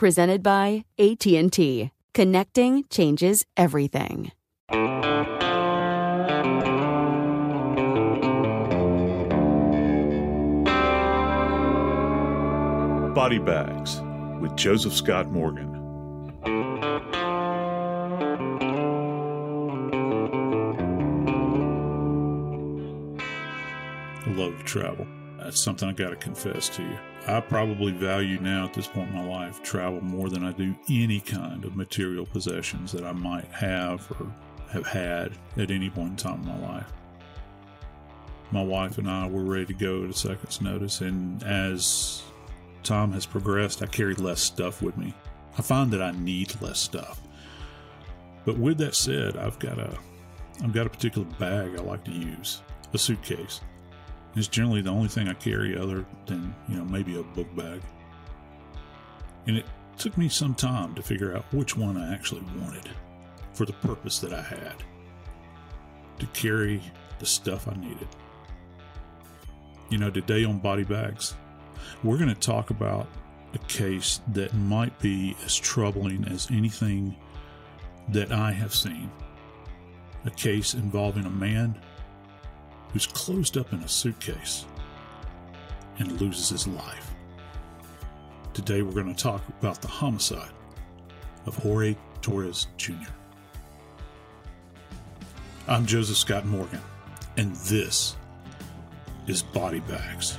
Presented by AT&T. Connecting changes everything. Body Bags with Joseph Scott Morgan. Love travel. That's something I got to confess to you. I probably value now at this point in my life travel more than I do any kind of material possessions that I might have or have had at any point in time in my life. My wife and I were ready to go at a second's notice, and as time has progressed, I carry less stuff with me. I find that I need less stuff. But with that said, I've got a I've got a particular bag I like to use, a suitcase. It's generally the only thing I carry other than, you know, maybe a book bag. And it took me some time to figure out which one I actually wanted for the purpose that I had to carry the stuff I needed. You know, today on Body Bags, we're going to talk about a case that might be as troubling as anything that I have seen. A case involving a man who's closed up in a suitcase and loses his life. Today we're going to talk about the homicide of Jorge Torres Jr. I'm Joseph Scott Morgan, and this is Body Bags.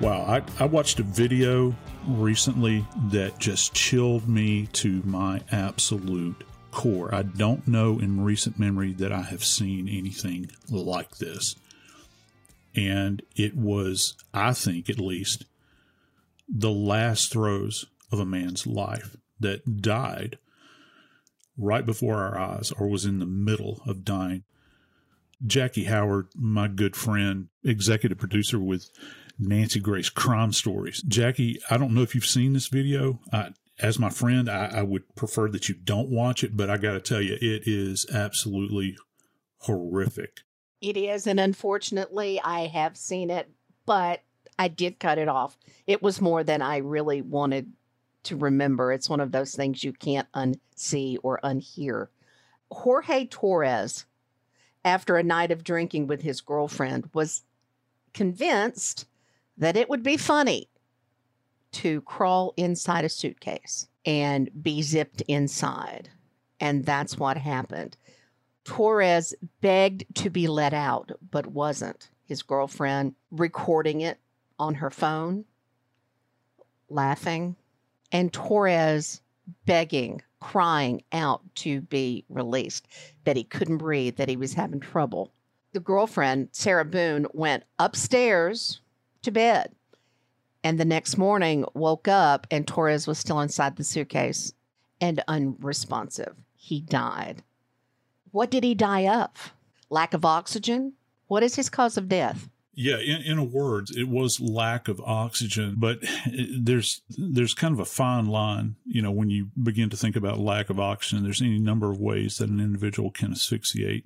Wow, I, I watched a video recently that just chilled me to my absolute core. I don't know in recent memory that I have seen anything like this. And it was, I think at least, the last throes of a man's life that died right before our eyes or was in the middle of dying. Jackie Howard, my good friend, executive producer with Nancy Grace Crime Stories. Jackie, I don't know if you've seen this video. I, as my friend, I, I would prefer that you don't watch it, but I got to tell you, it is absolutely horrific. It is, and unfortunately, I have seen it, but I did cut it off. It was more than I really wanted to remember. It's one of those things you can't unsee or unhear. Jorge Torres, after a night of drinking with his girlfriend, was convinced that it would be funny to crawl inside a suitcase and be zipped inside. And that's what happened. Torres begged to be let out, but wasn't. His girlfriend recording it on her phone, laughing, and Torres begging, crying out to be released, that he couldn't breathe, that he was having trouble. The girlfriend, Sarah Boone, went upstairs to bed and the next morning woke up and Torres was still inside the suitcase and unresponsive. He died. What did he die of? Lack of oxygen? What is his cause of death? Yeah, in, in a word, it was lack of oxygen, but there's there's kind of a fine line, you know, when you begin to think about lack of oxygen. There's any number of ways that an individual can asphyxiate,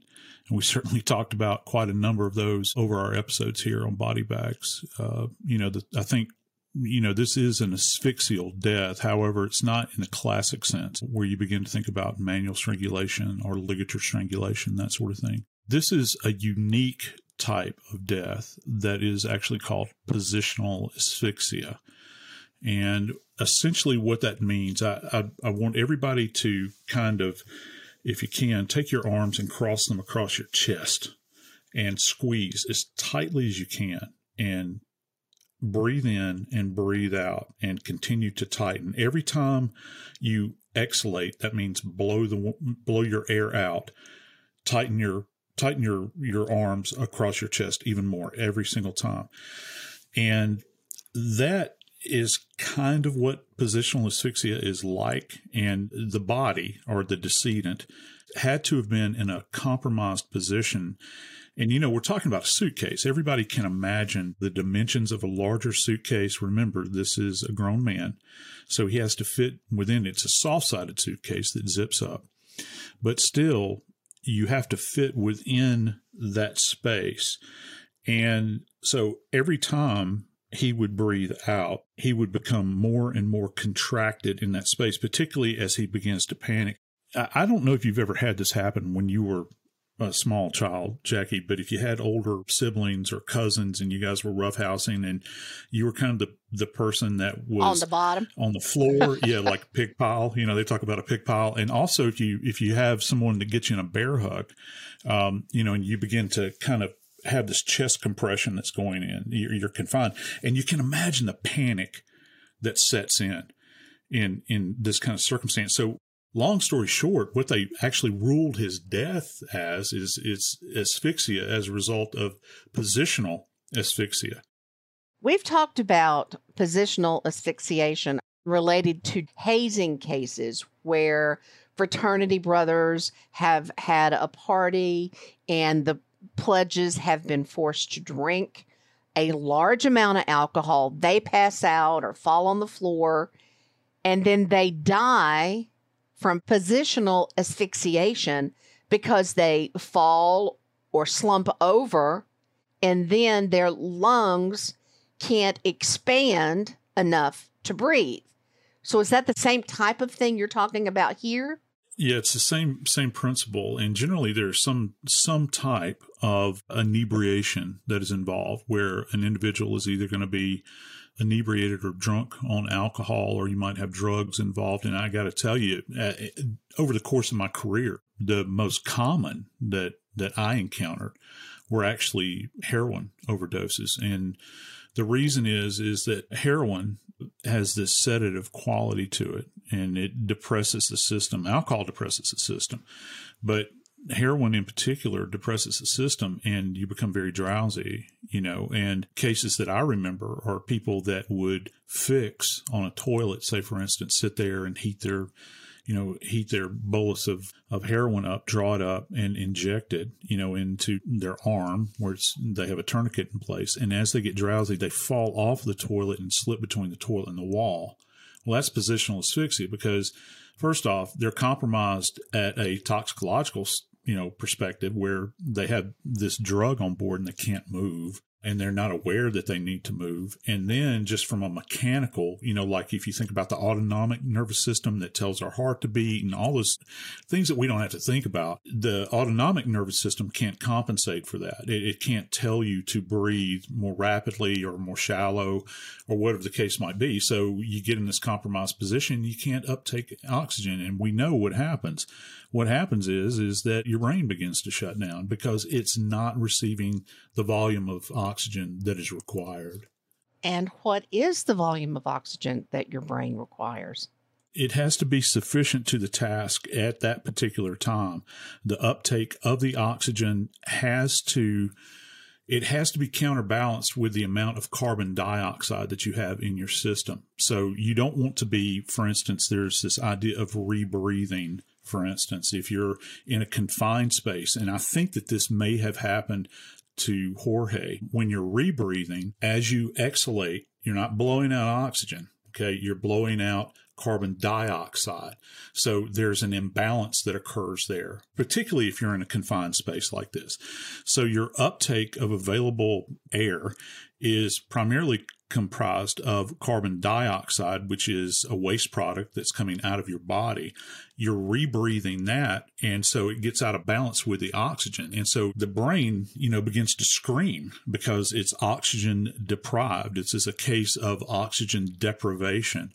and we certainly talked about quite a number of those over our episodes here on body bags. Uh, you know, the, I think you know, this is an asphyxial death. However, it's not in the classic sense where you begin to think about manual strangulation or ligature strangulation, that sort of thing. This is a unique type of death that is actually called positional asphyxia. And essentially, what that means, I, I, I want everybody to kind of, if you can, take your arms and cross them across your chest and squeeze as tightly as you can and breathe in and breathe out and continue to tighten. Every time you exhalate, that means blow the blow your air out. Tighten your tighten your your arms across your chest even more every single time. And that is kind of what positional asphyxia is like and the body or the decedent had to have been in a compromised position and you know, we're talking about a suitcase. Everybody can imagine the dimensions of a larger suitcase. Remember, this is a grown man. So he has to fit within it. It's a soft sided suitcase that zips up. But still, you have to fit within that space. And so every time he would breathe out, he would become more and more contracted in that space, particularly as he begins to panic. I don't know if you've ever had this happen when you were a small child, Jackie, but if you had older siblings or cousins and you guys were roughhousing and you were kind of the, the person that was on the bottom, on the floor, yeah, like a pig pile, you know, they talk about a pig pile. And also if you, if you have someone that gets you in a bear hug, um, you know, and you begin to kind of have this chest compression that's going in, you're, you're confined and you can imagine the panic that sets in in in this kind of circumstance. So long story short, what they actually ruled his death as is, is asphyxia as a result of positional asphyxia. We've talked about positional asphyxiation related to hazing cases where fraternity brothers have had a party and the pledges have been forced to drink a large amount of alcohol. They pass out or fall on the floor and then they die from positional asphyxiation because they fall or slump over and then their lungs can't expand enough to breathe. So is that the same type of thing you're talking about here? Yeah, it's the same same principle, and generally there's some some type of inebriation that is involved, where an individual is either going to be inebriated or drunk on alcohol, or you might have drugs involved. And I got to tell you, uh, over the course of my career, the most common that that I encountered were actually heroin overdoses, and the reason is is that heroin has this sedative quality to it, and it depresses the system. Alcohol depresses the system, but heroin in particular depresses the system and you become very drowsy, you know, and cases that I remember are people that would fix on a toilet, say for instance, sit there and heat their you know, heat their bolus of, of heroin up, draw it up, and inject it, you know, into their arm where they have a tourniquet in place. And as they get drowsy, they fall off the toilet and slip between the toilet and the wall. Well, that's positional asphyxia because first off, they're compromised at a toxicological, you know, perspective where they have this drug on board and they can't move and they're not aware that they need to move. And then just from a mechanical, you know, like if you think about the autonomic nervous system that tells our heart to beat and all those things that we don't have to think about, the autonomic nervous system can't compensate for that. It, it can't tell you to breathe more rapidly or more shallow or whatever the case might be. So you get in this compromised position, you can't uptake oxygen. And we know what happens. What happens is, is that your brain begins to shut down because it's not receiving the volume of oxygen that is required. And what is the volume of oxygen that your brain requires? It has to be sufficient to the task at that particular time. The uptake of the oxygen has to it has to be counterbalanced with the amount of carbon dioxide that you have in your system. So you don't want to be, for instance, there's this idea of rebreathing. For instance, if you're in a confined space, and I think that this may have happened to Jorge, when you're rebreathing, as you exhalate, you're not blowing out oxygen. Okay. You're blowing out carbon dioxide. So there's an imbalance that occurs there, particularly if you're in a confined space like this. So your uptake of available air is primarily comprised of carbon dioxide, which is a waste product that's coming out of your body. You're rebreathing that. And so it gets out of balance with the oxygen. And so the brain, you know, begins to scream because it's oxygen deprived. It's as a case of oxygen deprivation.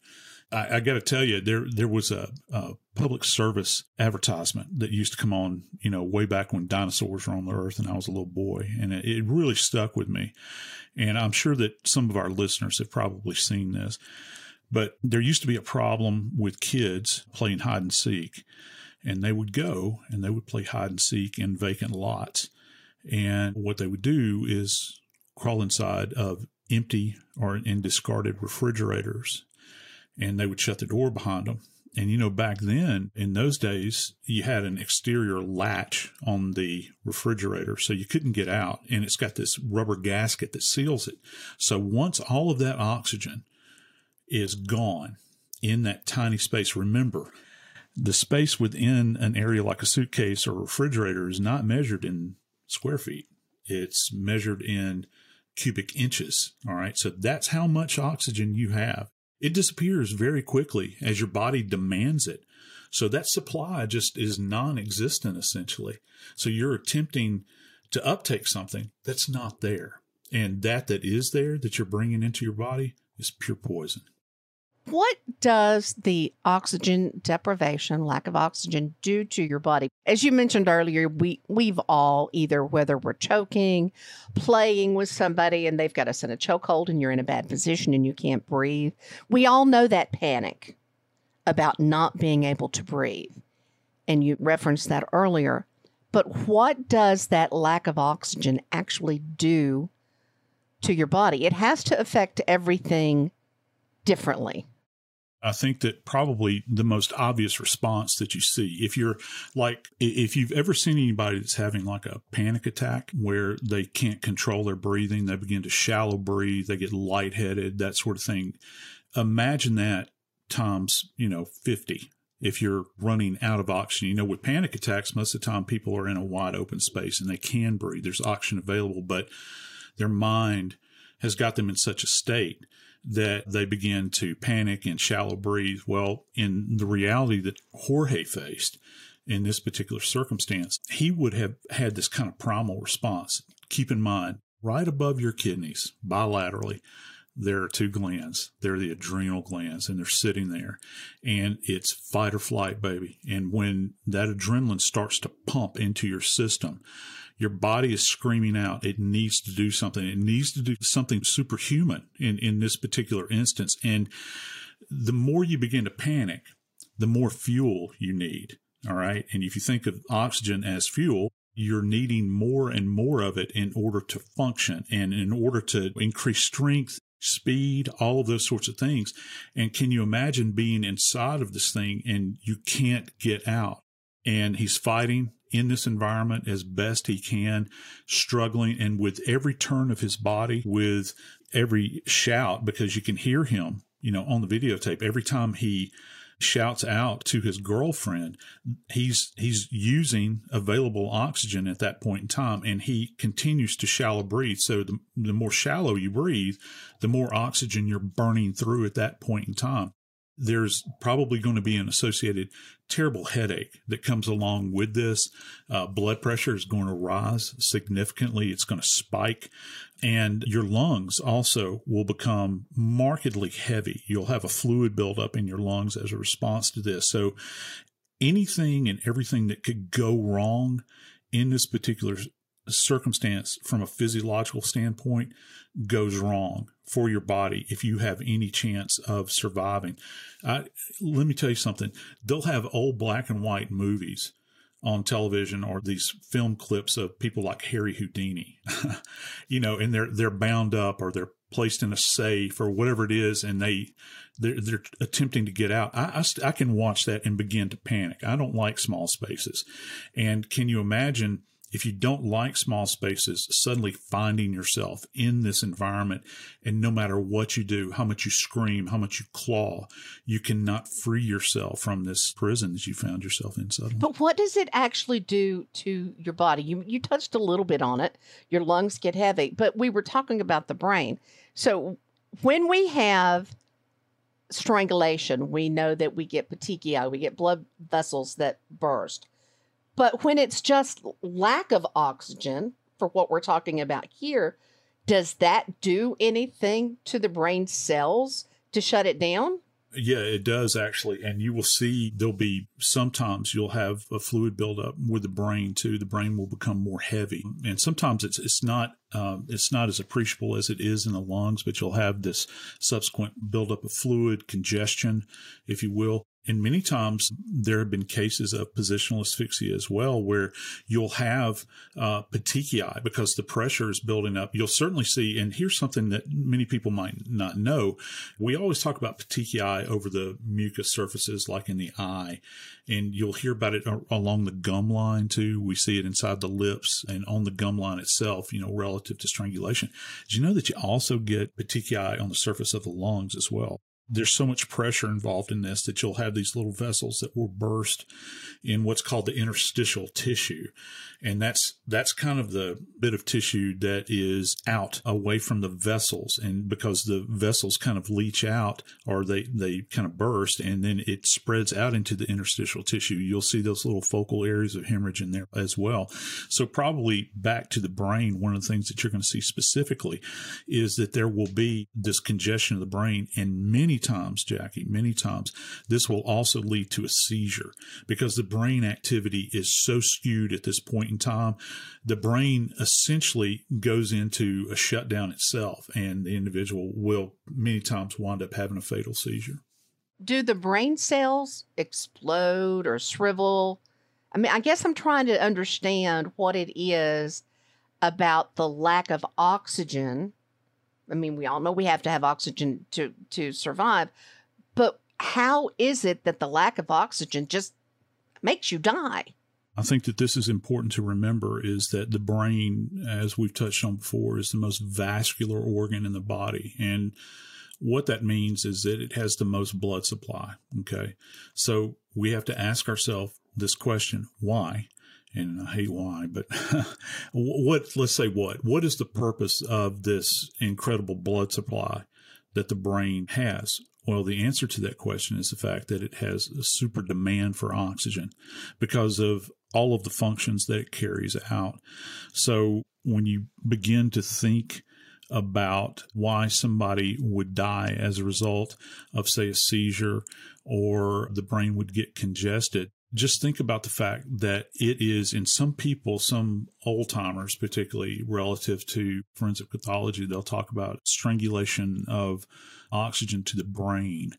I, I got to tell you, there there was a, a, public service advertisement that used to come on, you know, way back when dinosaurs were on the earth and I was a little boy, and it, it really stuck with me. And I'm sure that some of our listeners have probably seen this, but there used to be a problem with kids playing hide and seek, and they would go and they would play hide and seek in vacant lots, and what they would do is crawl inside of empty or in discarded refrigerators and they would shut the door behind them. And you know, back then in those days, you had an exterior latch on the refrigerator, so you couldn't get out. And it's got this rubber gasket that seals it. So once all of that oxygen is gone in that tiny space, remember, the space within an area like a suitcase or refrigerator is not measured in square feet. It's measured in cubic inches. All right. So that's how much oxygen you have it disappears very quickly as your body demands it. So that supply just is non existent essentially. So you're attempting to uptake something that's not there. And that that is there that you're bringing into your body is pure poison. What does the oxygen deprivation, lack of oxygen, do to your body? As you mentioned earlier, we we've all either whether we're choking, playing with somebody and they've got us in a chokehold and you're in a bad position and you can't breathe. We all know that panic about not being able to breathe. And you referenced that earlier. But what does that lack of oxygen actually do to your body? It has to affect everything differently. I think that probably the most obvious response that you see, if you're like, if you've ever seen anybody that's having like a panic attack where they can't control their breathing, they begin to shallow breathe, they get lightheaded, that sort of thing. Imagine that times, you know, 50 if you're running out of oxygen. You know, with panic attacks, most of the time people are in a wide open space and they can breathe. There's oxygen available, but their mind has got them in such a state that they begin to panic and shallow breathe. Well, in the reality that Jorge faced in this particular circumstance, he would have had this kind of primal response. Keep in mind, right above your kidneys, bilaterally, there are two glands. They're the adrenal glands, and they're sitting there. And it's fight or flight, baby. And when that adrenaline starts to pump into your system, your body is screaming out. It needs to do something. It needs to do something superhuman in, in this particular instance. And the more you begin to panic, the more fuel you need. All right. And if you think of oxygen as fuel, you're needing more and more of it in order to function and in order to increase strength, speed, all of those sorts of things. And can you imagine being inside of this thing and you can't get out? And he's fighting in this environment as best he can, struggling and with every turn of his body, with every shout, because you can hear him, you know, on the videotape. Every time he shouts out to his girlfriend he's he's using available oxygen at that point in time and he continues to shallow breathe. So the, the more shallow you breathe the more oxygen you're burning through at that point in time there's probably going to be an associated terrible headache that comes along with this. Uh, blood pressure is going to rise significantly. It's going to spike. And your lungs also will become markedly heavy. You'll have a fluid buildup in your lungs as a response to this. So anything and everything that could go wrong in this particular circumstance from a physiological standpoint goes wrong for your body if you have any chance of surviving. I, let me tell you something. They'll have old black and white movies on television or these film clips of people like Harry Houdini, you know, and they're, they're bound up or they're placed in a safe or whatever it is. And they, they're, they're attempting to get out. I, I, I can watch that and begin to panic. I don't like small spaces. And can you imagine if you don't like small spaces, suddenly finding yourself in this environment and no matter what you do, how much you scream, how much you claw, you cannot free yourself from this prison that you found yourself in suddenly. But what does it actually do to your body? You you touched a little bit on it. Your lungs get heavy, but we were talking about the brain. So when we have strangulation, we know that we get petechiae, we get blood vessels that burst. But when it's just lack of oxygen, for what we're talking about here, does that do anything to the brain cells to shut it down? Yeah, it does actually. And you will see there'll be sometimes you'll have a fluid buildup with the brain too. The brain will become more heavy. And sometimes it's, it's not, um, it's not as appreciable as it is in the lungs, but you'll have this subsequent buildup of fluid, congestion, if you will. And many times there have been cases of positional asphyxia as well, where you'll have uh, petechiae because the pressure is building up. You'll certainly see, and here's something that many people might not know. We always talk about petechiae over the mucous surfaces, like in the eye, and you'll hear about it along the gum line too. We see it inside the lips and on the gum line itself, you know, relative to strangulation. Did you know that you also get petechiae on the surface of the lungs as well? There's so much pressure involved in this that you'll have these little vessels that will burst in what's called the interstitial tissue. And that's, that's kind of the bit of tissue that is out away from the vessels. And because the vessels kind of leach out or they, they kind of burst and then it spreads out into the interstitial tissue, you'll see those little focal areas of hemorrhage in there as well. So probably back to the brain, one of the things that you're going to see specifically is that there will be this congestion of the brain and many times, Jackie, many times, this will also lead to a seizure because the brain activity is so skewed at this point in time. The brain essentially goes into a shutdown itself, and the individual will many times wind up having a fatal seizure. Do the brain cells explode or shrivel? I mean, I guess I'm trying to understand what it is about the lack of oxygen I mean, we all know we have to have oxygen to to survive, but how is it that the lack of oxygen just makes you die? I think that this is important to remember is that the brain, as we've touched on before, is the most vascular organ in the body. And what that means is that it has the most blood supply. Okay. So we have to ask ourselves this question why? And I hate why, but what, let's say what, what is the purpose of this incredible blood supply that the brain has? Well, the answer to that question is the fact that it has a super demand for oxygen because of all of the functions that it carries out. So when you begin to think about why somebody would die as a result of, say, a seizure or the brain would get congested, just think about the fact that it is in some people, some old timers, particularly relative to forensic pathology, they'll talk about strangulation of oxygen to the brain.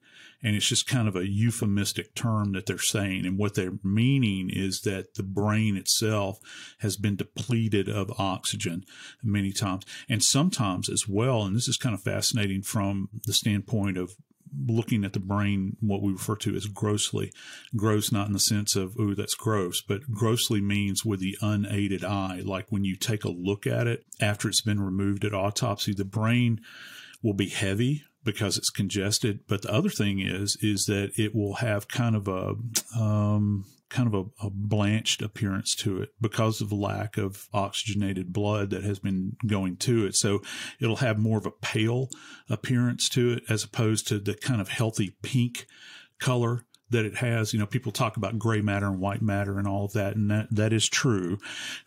And it's just kind of a euphemistic term that they're saying. And what they're meaning is that the brain itself has been depleted of oxygen many times. And sometimes as well, and this is kind of fascinating from the standpoint of looking at the brain, what we refer to as grossly. Gross, not in the sense of, ooh, that's gross, but grossly means with the unaided eye. Like when you take a look at it after it's been removed at autopsy, the brain will be heavy because it's congested. But the other thing is, is that it will have kind of a, um, kind of a, a, blanched appearance to it because of lack of oxygenated blood that has been going to it. So it'll have more of a pale appearance to it as opposed to the kind of healthy pink color that it has. You know, people talk about gray matter and white matter and all of that, and that, that is true.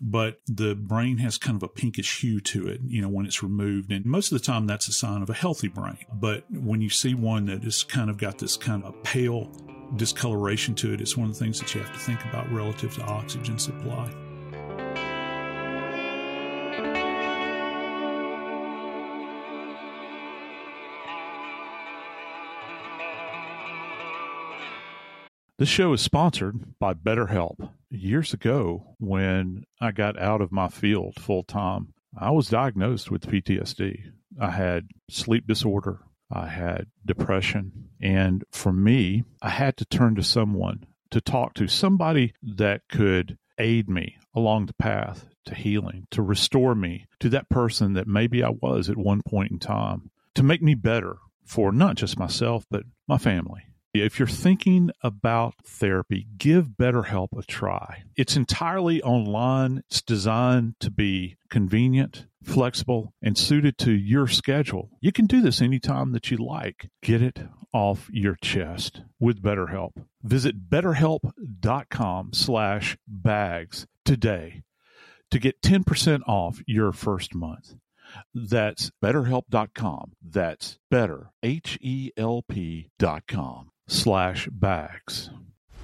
But the brain has kind of a pinkish hue to it, you know, when it's removed. And most of the time that's a sign of a healthy brain. But when you see one that is kind of got this kind of pale discoloration to it, it's one of the things that you have to think about relative to oxygen supply. This show is sponsored by BetterHelp. Years ago, when I got out of my field full time, I was diagnosed with PTSD. I had sleep disorder, I had depression. And for me, I had to turn to someone to talk to, somebody that could aid me along the path to healing, to restore me to that person that maybe I was at one point in time, to make me better for not just myself, but my family. If you're thinking about therapy, give BetterHelp a try. It's entirely online. It's designed to be convenient, flexible, and suited to your schedule. You can do this anytime that you like. Get it off your chest with BetterHelp. Visit betterhelp.com slash bags today to get 10% off your first month. That's betterhelp.com. That's better, H-E-L-P dot com slash bags.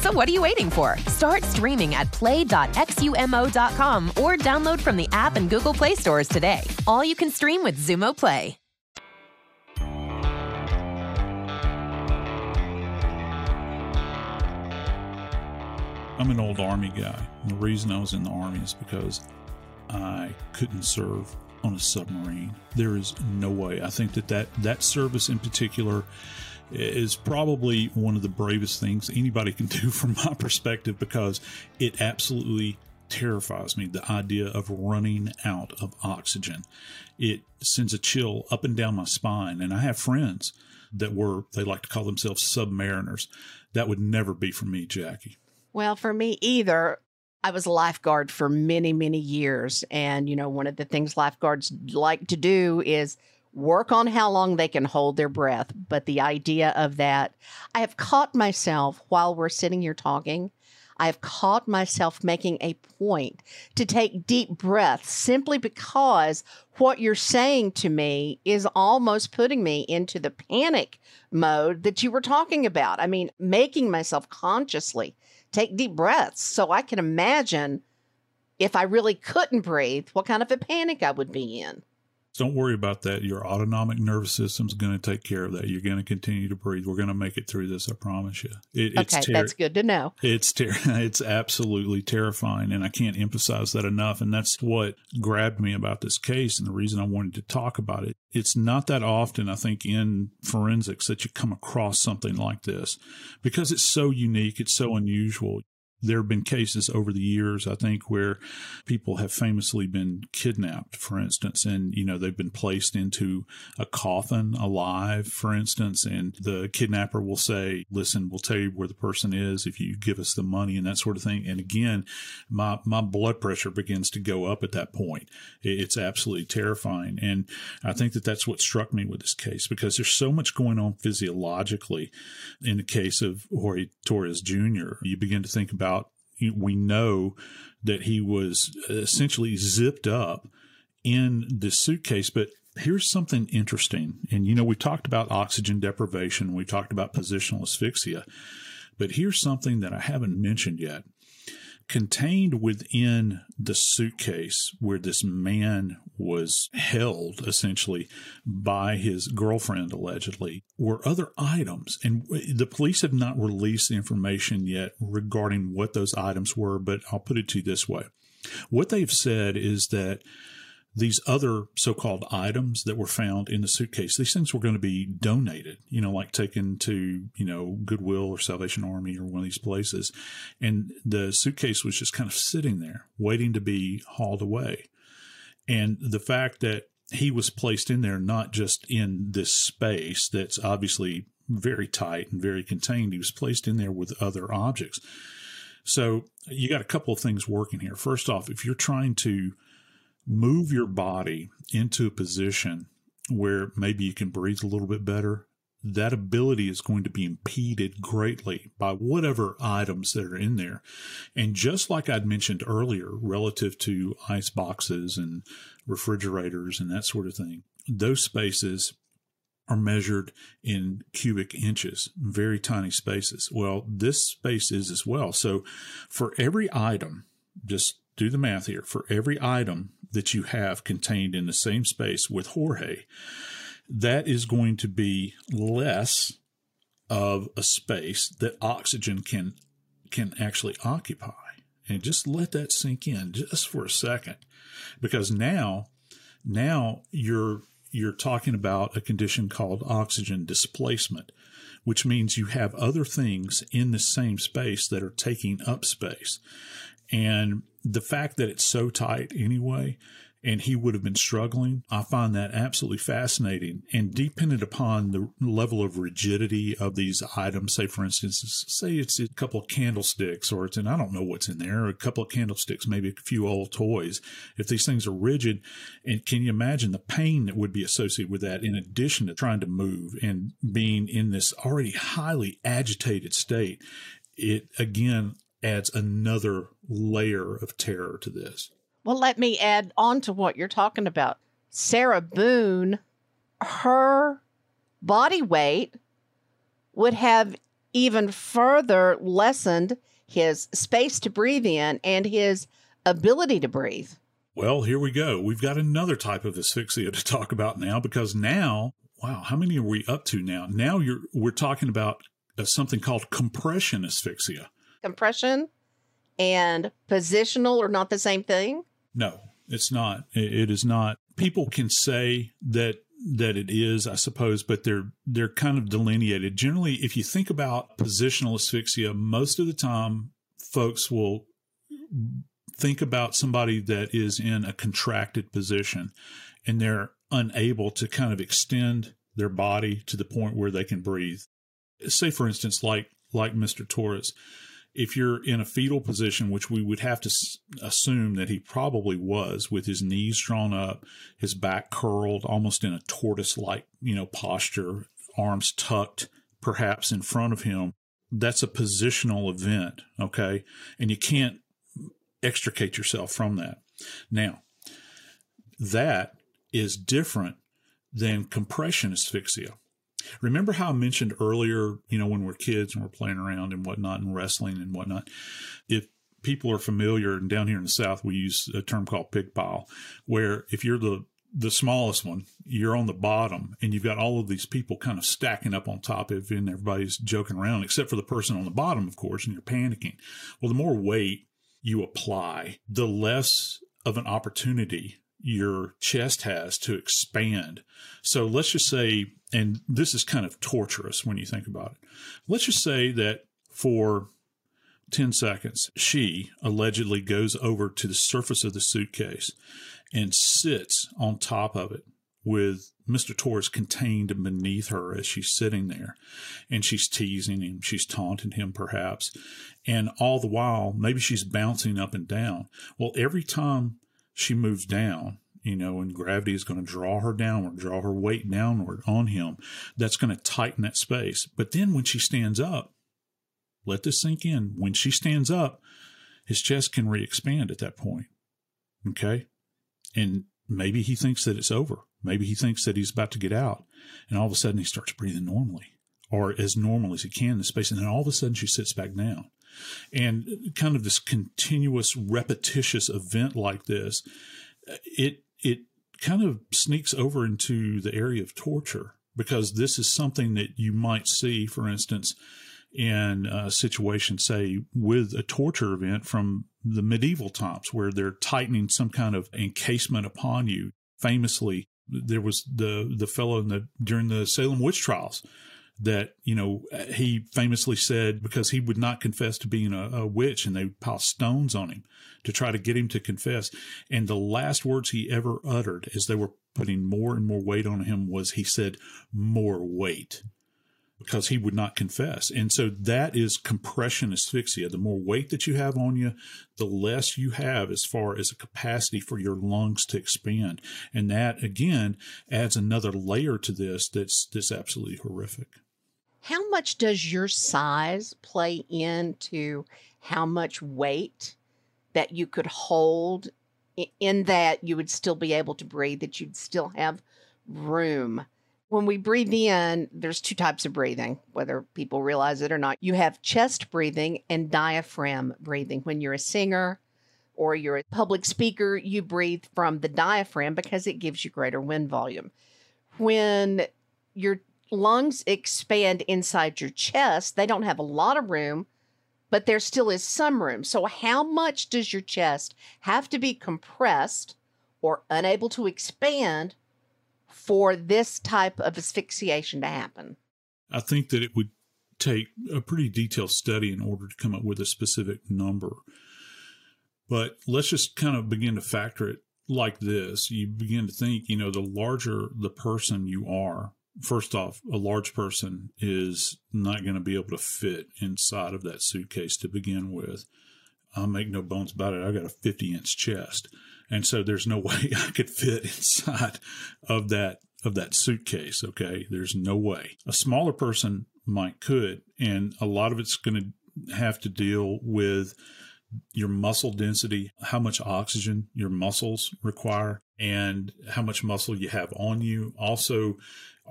So what are you waiting for? Start streaming at play.xumo.com or download from the app and Google Play stores today. All you can stream with Xumo Play. I'm an old Army guy. And the reason I was in the Army is because I couldn't serve on a submarine. There is no way. I think that that, that service in particular is probably one of the bravest things anybody can do from my perspective because it absolutely terrifies me the idea of running out of oxygen. It sends a chill up and down my spine. And I have friends that were, they like to call themselves submariners. That would never be for me, Jackie. Well, for me either. I was a lifeguard for many, many years. And, you know, one of the things lifeguards like to do is work on how long they can hold their breath. But the idea of that, I have caught myself while we're sitting here talking. I have caught myself making a point to take deep breaths simply because what you're saying to me is almost putting me into the panic mode that you were talking about. I mean, making myself consciously take deep breaths so I can imagine if I really couldn't breathe, what kind of a panic I would be in. Don't worry about that. Your autonomic nervous system is going to take care of that. You're going to continue to breathe. We're going to make it through this. I promise you. It, okay, ter- that's good to know. It's ter- it's absolutely terrifying, and I can't emphasize that enough. And that's what grabbed me about this case, and the reason I wanted to talk about it. It's not that often, I think, in forensics that you come across something like this because it's so unique. It's so unusual. There have been cases over the years, I think, where people have famously been kidnapped, for instance, and, you know, they've been placed into a coffin alive, for instance, and the kidnapper will say, listen, we'll tell you where the person is if you give us the money and that sort of thing. And again, my, my blood pressure begins to go up at that point. It's absolutely terrifying. And I think that that's what struck me with this case because there's so much going on physiologically. In the case of Jorge Torres Jr., you begin to think about we know that he was essentially zipped up in the suitcase. But here's something interesting. And, you know, we talked about oxygen deprivation, we talked about positional asphyxia, but here's something that I haven't mentioned yet contained within the suitcase where this man was held essentially by his girlfriend allegedly were other items. And the police have not released information yet regarding what those items were but I'll put it to you this way. What they've said is that these other so-called items that were found in the suitcase, these things were going to be donated, you know, like taken to, you know, Goodwill or Salvation Army or one of these places. And the suitcase was just kind of sitting there waiting to be hauled away. And the fact that he was placed in there, not just in this space that's obviously very tight and very contained, he was placed in there with other objects. So you got a couple of things working here. First off, if you're trying to move your body into a position where maybe you can breathe a little bit better, that ability is going to be impeded greatly by whatever items that are in there. And just like I'd mentioned earlier, relative to ice boxes and refrigerators and that sort of thing, those spaces are measured in cubic inches, very tiny spaces. Well, this space is as well. So for every item, just do the math here, for every item that you have contained in the same space with Jorge, that is going to be less of a space that oxygen can can actually occupy. And just let that sink in just for a second. Because now now you're you're talking about a condition called oxygen displacement, which means you have other things in the same space that are taking up space. And the fact that it's so tight anyway, and he would have been struggling, I find that absolutely fascinating. And dependent upon the level of rigidity of these items, say for instance, say it's a couple of candlesticks or it's, and I don't know what's in there, a couple of candlesticks, maybe a few old toys. If these things are rigid, and can you imagine the pain that would be associated with that in addition to trying to move and being in this already highly agitated state? It again adds another layer of terror to this. Well, let me add on to what you're talking about. Sarah Boone, her body weight would have even further lessened his space to breathe in and his ability to breathe. Well, here we go. We've got another type of asphyxia to talk about now because now, wow, how many are we up to now? Now you're we're talking about uh, something called compression asphyxia. Compression and positional are not the same thing? No, it's not. It is not. People can say that that it is, I suppose, but they're they're kind of delineated. Generally, if you think about positional asphyxia, most of the time folks will think about somebody that is in a contracted position and they're unable to kind of extend their body to the point where they can breathe. Say for instance like like Mr. Torres, if you're in a fetal position, which we would have to assume that he probably was, with his knees drawn up, his back curled, almost in a tortoise-like, you know, posture, arms tucked, perhaps in front of him, that's a positional event, okay? And you can't extricate yourself from that. Now, that is different than compression asphyxia. Remember how I mentioned earlier, you know, when we're kids and we're playing around and whatnot and wrestling and whatnot, if people are familiar and down here in the South, we use a term called pig pile, where if you're the the smallest one, you're on the bottom and you've got all of these people kind of stacking up on top of you and everybody's joking around, except for the person on the bottom, of course, and you're panicking. Well, the more weight you apply, the less of an opportunity your chest has to expand. So let's just say, and this is kind of torturous when you think about it. Let's just say that for 10 seconds, she allegedly goes over to the surface of the suitcase and sits on top of it with Mr. Torres contained beneath her as she's sitting there. And she's teasing him, she's taunting him perhaps. And all the while, maybe she's bouncing up and down. Well, every time she moves down, you know, and gravity is going to draw her downward, draw her weight downward on him. That's going to tighten that space. But then when she stands up, let this sink in. When she stands up, his chest can re expand at that point. Okay. And maybe he thinks that it's over. Maybe he thinks that he's about to get out. And all of a sudden he starts breathing normally or as normal as he can in the space. And then all of a sudden she sits back down. And kind of this continuous repetitious event like this, it, it kind of sneaks over into the area of torture because this is something that you might see, for instance, in a situation, say, with a torture event from the medieval times where they're tightening some kind of encasement upon you. Famously, there was the, the fellow in the, during the Salem witch trials that, you know, he famously said because he would not confess to being a, a witch and they would pile stones on him to try to get him to confess. And the last words he ever uttered as they were putting more and more weight on him was he said, more weight because he would not confess. And so that is compression asphyxia. The more weight that you have on you, the less you have as far as a capacity for your lungs to expand. And that again adds another layer to this that's that's absolutely horrific. How much does your size play into how much weight that you could hold in that you would still be able to breathe, that you'd still have room? When we breathe in, there's two types of breathing, whether people realize it or not. You have chest breathing and diaphragm breathing. When you're a singer or you're a public speaker, you breathe from the diaphragm because it gives you greater wind volume. When your lungs expand inside your chest, they don't have a lot of room, but there still is some room. So, how much does your chest have to be compressed or unable to expand for this type of asphyxiation to happen? I think that it would take a pretty detailed study in order to come up with a specific number. But let's just kind of begin to factor it like this. You begin to think, you know, the larger the person you are, first off, a large person is not going to be able to fit inside of that suitcase to begin with. I'll make no bones about it. I got a 50 inch chest. And so there's no way I could fit inside of that of that suitcase. Okay. There's no way. A smaller person might could. And a lot of it's going to have to deal with your muscle density, how much oxygen your muscles require, and how much muscle you have on you. Also,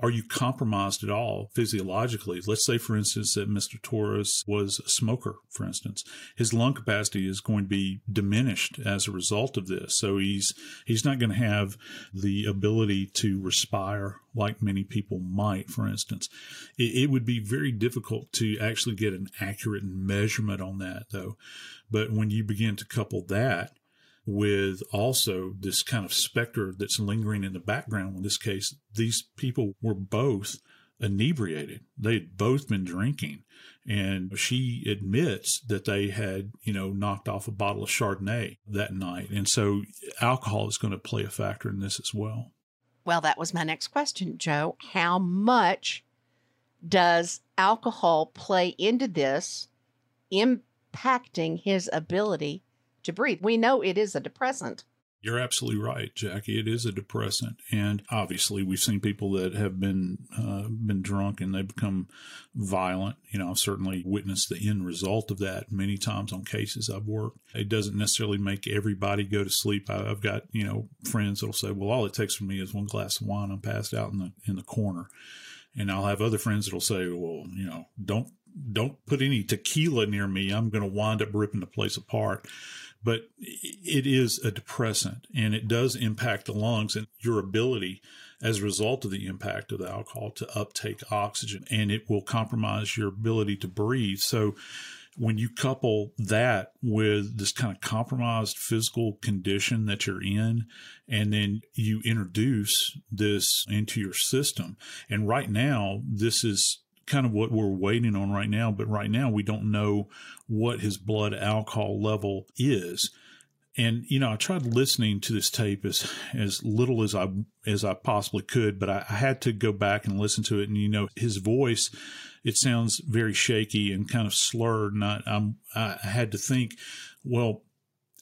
are you compromised at all physiologically? Let's say, for instance, that Mr. Torres was a smoker, for instance. His lung capacity is going to be diminished as a result of this. So he's, he's not going to have the ability to respire like many people might, for instance. It, it would be very difficult to actually get an accurate measurement on that, though. But when you begin to couple that with also this kind of specter that's lingering in the background. In this case, these people were both inebriated. They had both been drinking. And she admits that they had, you know, knocked off a bottle of Chardonnay that night. And so alcohol is going to play a factor in this as well. Well, that was my next question, Joe. How much does alcohol play into this, impacting his ability to breathe. We know it is a depressant. You're absolutely right, Jackie. It is a depressant, and obviously, we've seen people that have been uh, been drunk and they become violent. You know, I've certainly witnessed the end result of that many times on cases I've worked. It doesn't necessarily make everybody go to sleep. I, have got you know friends that'll say, "Well, all it takes for me is one glass of wine. I'm passed out in the in the corner," and I'll have other friends that'll say, "Well, you know, don't don't put any tequila near me. I'm going to wind up ripping the place apart." But it is a depressant and it does impact the lungs and your ability as a result of the impact of the alcohol to uptake oxygen and it will compromise your ability to breathe. So when you couple that with this kind of compromised physical condition that you're in, and then you introduce this into your system, and right now, this is kind of what we're waiting on right now. But right now, we don't know what his blood alcohol level is. And you know, I tried listening to this tape as as little as I as I possibly could, but I, I had to go back and listen to it. And you know, his voice, it sounds very shaky and kind of slurred. And I, I'm I had to think, well,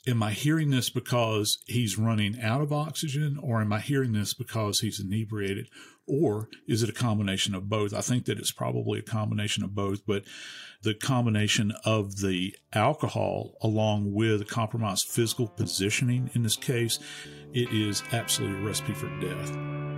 am I hearing this because he's running out of oxygen, or am I hearing this because he's inebriated, or is it a combination of both? I think that it's probably a combination of both, but the combination of the alcohol along with compromised physical positioning in this case, it is absolutely a recipe for death.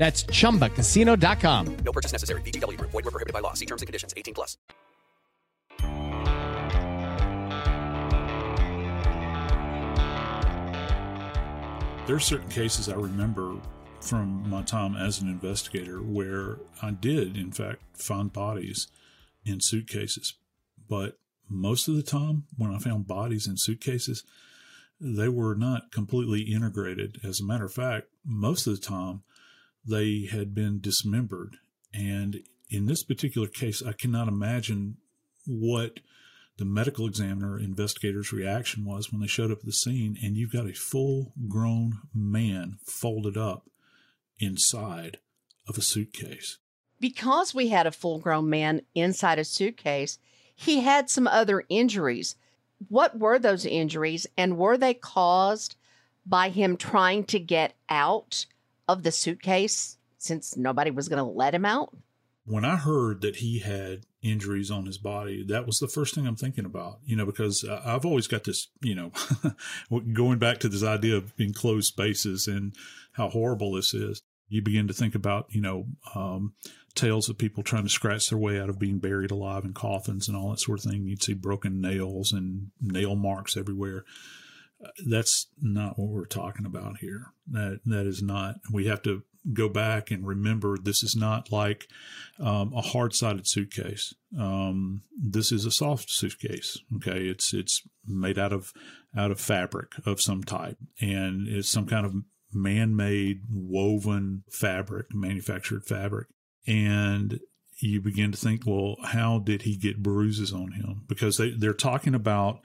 That's chumbacasino.com. No purchase necessary. VGW Group. Void were prohibited by law. See terms and conditions. 18 plus. There are certain cases I remember from my time as an investigator where I did, in fact, find bodies in suitcases. But most of the time, when I found bodies in suitcases, they were not completely integrated. As a matter of fact, most of the time, they had been dismembered. And in this particular case, I cannot imagine what the medical examiner investigator's reaction was when they showed up at the scene and you've got a full grown man folded up inside of a suitcase. Because we had a full grown man inside a suitcase, he had some other injuries. What were those injuries and were they caused by him trying to get out of the suitcase since nobody was going to let him out? When I heard that he had injuries on his body, that was the first thing I'm thinking about, you know, because I've always got this, you know, going back to this idea of enclosed spaces and how horrible this is. You begin to think about, you know, um, tales of people trying to scratch their way out of being buried alive in coffins and all that sort of thing. You'd see broken nails and nail marks everywhere that's not what we're talking about here. That that is not. We have to go back and remember this is not like um, a hard-sided suitcase. Um, this is a soft suitcase. Okay, it's it's made out of out of fabric of some type, and it's some kind of man-made woven fabric, manufactured fabric, and you begin to think, well, how did he get bruises on him? Because they, they're talking about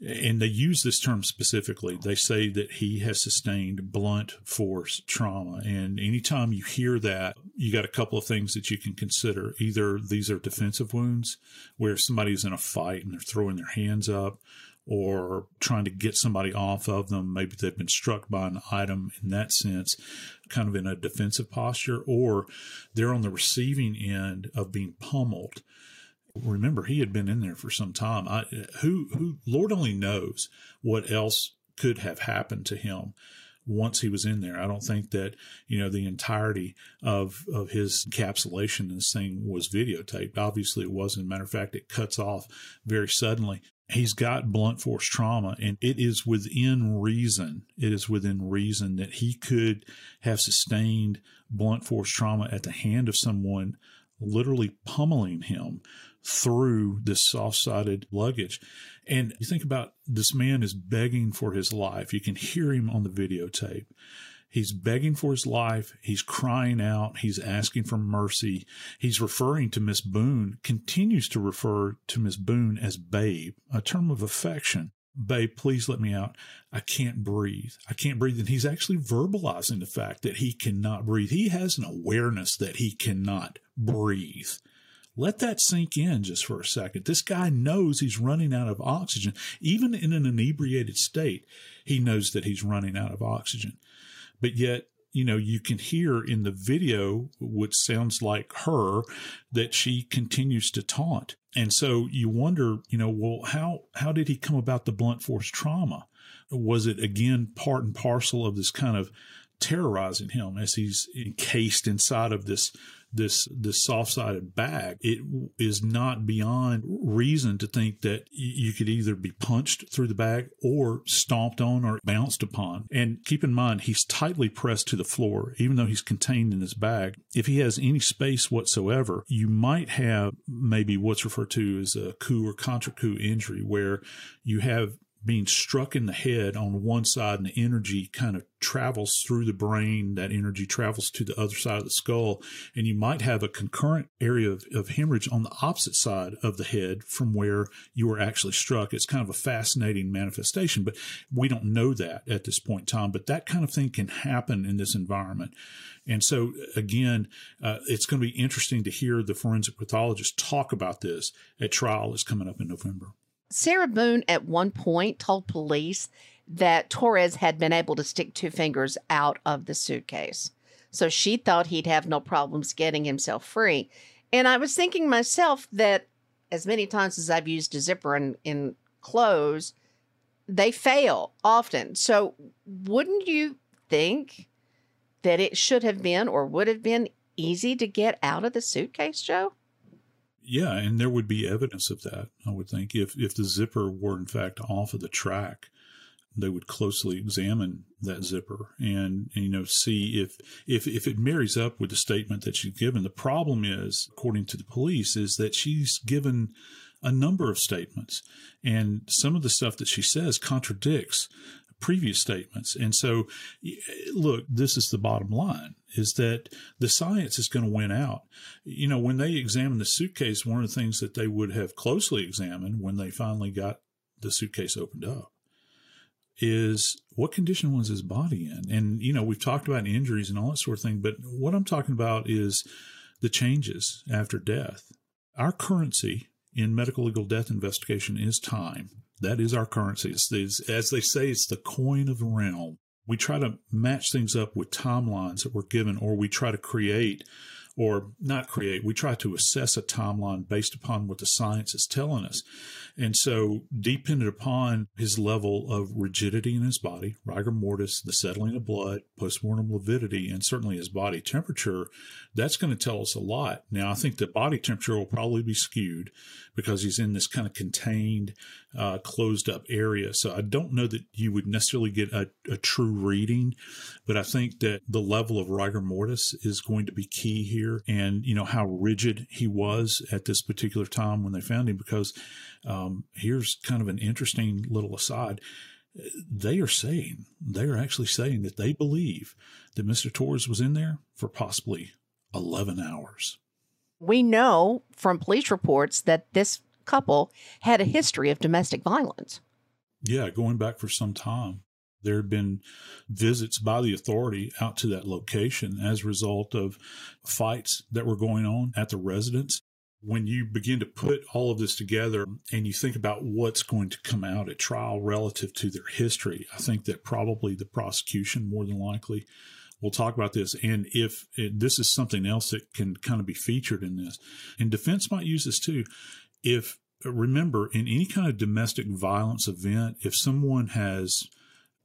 and they use this term specifically. They say that he has sustained blunt force trauma. And anytime you hear that, you got a couple of things that you can consider. Either these are defensive wounds where somebody's in a fight and they're throwing their hands up or trying to get somebody off of them. Maybe they've been struck by an item in that sense, kind of in a defensive posture, or they're on the receiving end of being pummeled remember he had been in there for some time. I, who, who, Lord only knows what else could have happened to him once he was in there. I don't think that, you know, the entirety of, of his encapsulation in this thing was videotaped. Obviously it wasn't. Matter of fact, it cuts off very suddenly. He's got blunt force trauma and it is within reason. It is within reason that he could have sustained blunt force trauma at the hand of someone literally pummeling him through this soft sided luggage. And you think about this man is begging for his life. You can hear him on the videotape. He's begging for his life. He's crying out. He's asking for mercy. He's referring to Miss Boone, continues to refer to Miss Boone as babe, a term of affection. Babe, please let me out. I can't breathe. I can't breathe. And he's actually verbalizing the fact that he cannot breathe. He has an awareness that he cannot breathe. Let that sink in just for a second. This guy knows he's running out of oxygen. Even in an inebriated state, he knows that he's running out of oxygen. But yet, you know, you can hear in the video, which sounds like her, that she continues to taunt. And so you wonder, you know, well, how, how did he come about the blunt force trauma? Was it again part and parcel of this kind of terrorizing him as he's encased inside of this this this soft-sided bag, it is not beyond reason to think that you could either be punched through the bag or stomped on or bounced upon. And keep in mind, he's tightly pressed to the floor, even though he's contained in his bag. If he has any space whatsoever, you might have maybe what's referred to as a coup or contra coup injury, where you have being struck in the head on one side and the energy kind of travels through the brain. That energy travels to the other side of the skull. And you might have a concurrent area of, of hemorrhage on the opposite side of the head from where you were actually struck. It's kind of a fascinating manifestation, but we don't know that at this point in time. But that kind of thing can happen in this environment. And so, again, uh, it's going to be interesting to hear the forensic pathologist talk about this at trial is coming up in November. Sarah Boone at one point told police that Torres had been able to stick two fingers out of the suitcase. So she thought he'd have no problems getting himself free. And I was thinking myself that as many times as I've used a zipper in, in clothes, they fail often. So wouldn't you think that it should have been or would have been easy to get out of the suitcase, Joe? Yeah, and there would be evidence of that, I would think. If if the zipper were in fact off of the track, they would closely examine that zipper and, and, you know see if if if it marries up with the statement that she's given. The problem is, according to the police, is that she's given a number of statements, and some of the stuff that she says contradicts previous statements. And so, look, this is the bottom line is that the science is going to win out. You know, when they examined the suitcase, one of the things that they would have closely examined when they finally got the suitcase opened up is what condition was his body in? And, you know, we've talked about injuries and all that sort of thing, but what I'm talking about is the changes after death. Our currency in medical legal death investigation is time. That is our currency. It's, it's, as they say, it's the coin of the realm. We try to match things up with timelines that we're given, or we try to create or not create. We try to assess a timeline based upon what the science is telling us. And so, dependent upon his level of rigidity in his body, rigor mortis, the settling of blood, postmortem lividity, and certainly his body temperature, that's going to tell us a lot. Now, I think the body temperature will probably be skewed because he's in this kind of contained, uh, closed up area. So I don't know that you would necessarily get a, a true reading, but I think that the level of rigor mortis is going to be key here and, you know, how rigid he was at this particular time when they found him because um, here's kind of an interesting little aside. They are saying, they are actually saying that they believe that Mr. Torres was in there for possibly 11 hours. We know from police reports that this couple had a history of domestic violence. Yeah, going back for some time. There had been visits by the authority out to that location as a result of fights that were going on at the residence when you begin to put all of this together and you think about what's going to come out at trial relative to their history, I think that probably the prosecution, more than likely, will talk about this. And if this is something else that can kind of be featured in this, and defense might use this too. If remember, in any kind of domestic violence event, if someone has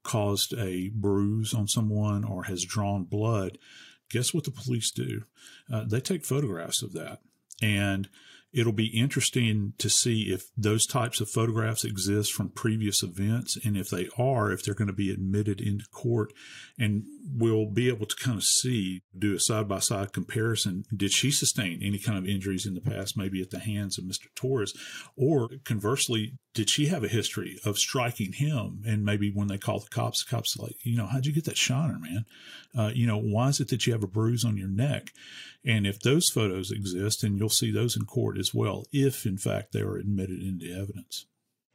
caused a bruise on someone or has drawn blood, guess what the police do? Uh, they take photographs of that and it'll be interesting to see if those types of photographs exist from previous events. And if they are, if they're going to be admitted into court and we'll be able to kind of see, do a side by side comparison. Did she sustain any kind of injuries in the past, maybe at the hands of Mr. Torres? Or conversely, did she have a history of striking him? And maybe when they call the cops, the cops like, you know, how'd you get that shiner, man? Uh, you know, why is it that you have a bruise on your neck? And if those photos exist, and you'll see those in court as well, if in fact they are admitted into evidence.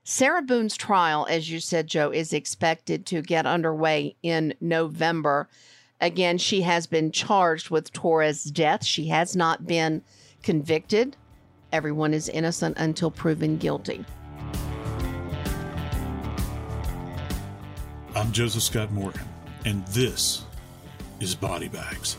Sarah Boone's trial, as you said, Joe, is expected to get underway in November. Again, she has been charged with Torres' death. She has not been convicted. Everyone is innocent until proven guilty. I'm Joseph Scott Morgan, and this is Body Bags.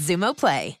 Xumo Play.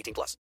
18 plus.